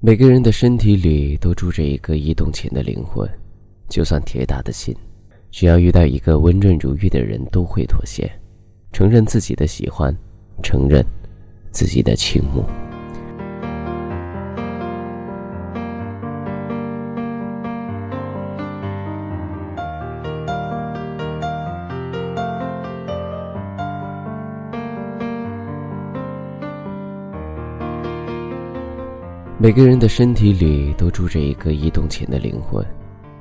每个人的身体里都住着一个易动情的灵魂，就算铁打的心，只要遇到一个温润如玉的人，都会妥协，承认自己的喜欢，承认自己的倾慕。每个人的身体里都住着一个易动情的灵魂，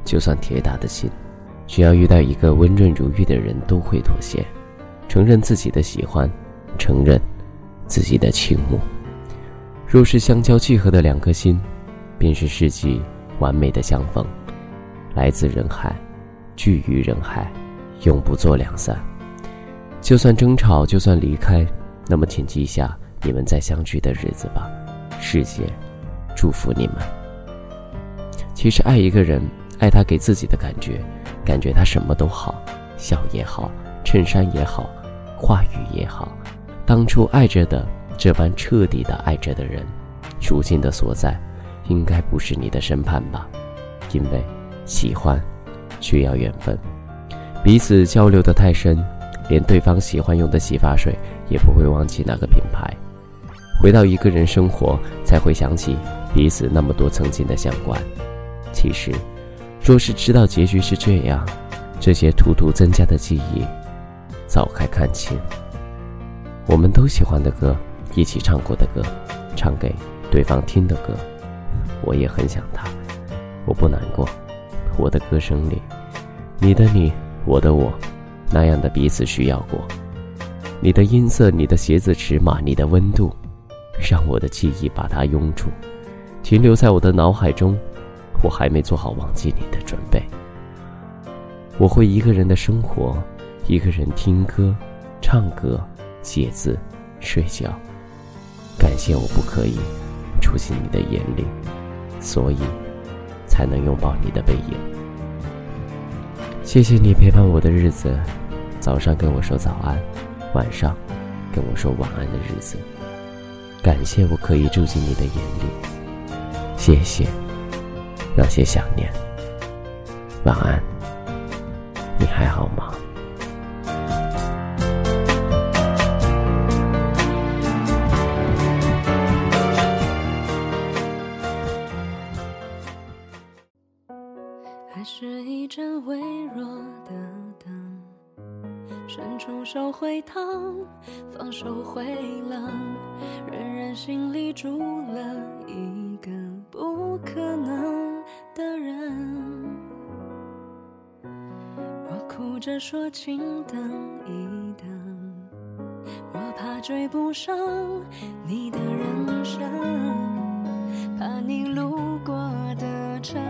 就算铁打的心，只要遇到一个温润如玉的人，都会妥协，承认自己的喜欢，承认自己的倾慕。若是相交契合的两颗心，便是世纪完美的相逢。来自人海，聚于人海，永不做两散。就算争吵，就算离开，那么请记下你们再相聚的日子吧。世界。祝福你们。其实爱一个人，爱他给自己的感觉，感觉他什么都好，笑也好，衬衫也好，话语也好。当初爱着的这般彻底的爱着的人，如今的所在，应该不是你的身畔吧？因为喜欢需要缘分，彼此交流的太深，连对方喜欢用的洗发水也不会忘记哪个品牌。回到一个人生活，才会想起彼此那么多曾经的相关。其实，若是知道结局是这样，这些突突增加的记忆，早该看清。我们都喜欢的歌，一起唱过的歌，唱给对方听的歌，我也很想他。我不难过，我的歌声里，你的你，我的我，那样的彼此需要过。你的音色，你的鞋子尺码，你的温度。让我的记忆把它拥住，停留在我的脑海中。我还没做好忘记你的准备。我会一个人的生活，一个人听歌、唱歌、写字、睡觉。感谢我不可以住进你的眼里，所以才能拥抱你的背影。谢谢你陪伴我的日子，早上跟我说早安，晚上跟我说晚安的日子。感谢我可以住进你的眼里，谢谢那些想念。晚安，你还好吗？还是一盏微弱的灯，伸出手回烫，放手回浪。人人心里住了一着说，请等一等，我怕追不上你的人生，怕你路过的城，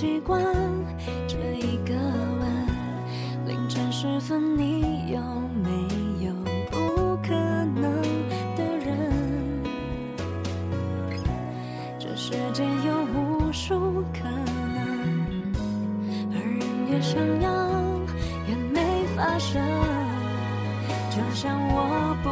习惯这一个吻凌晨时分你有没有不可能的人这世界有无数可能而人越想要越没发生。就像我不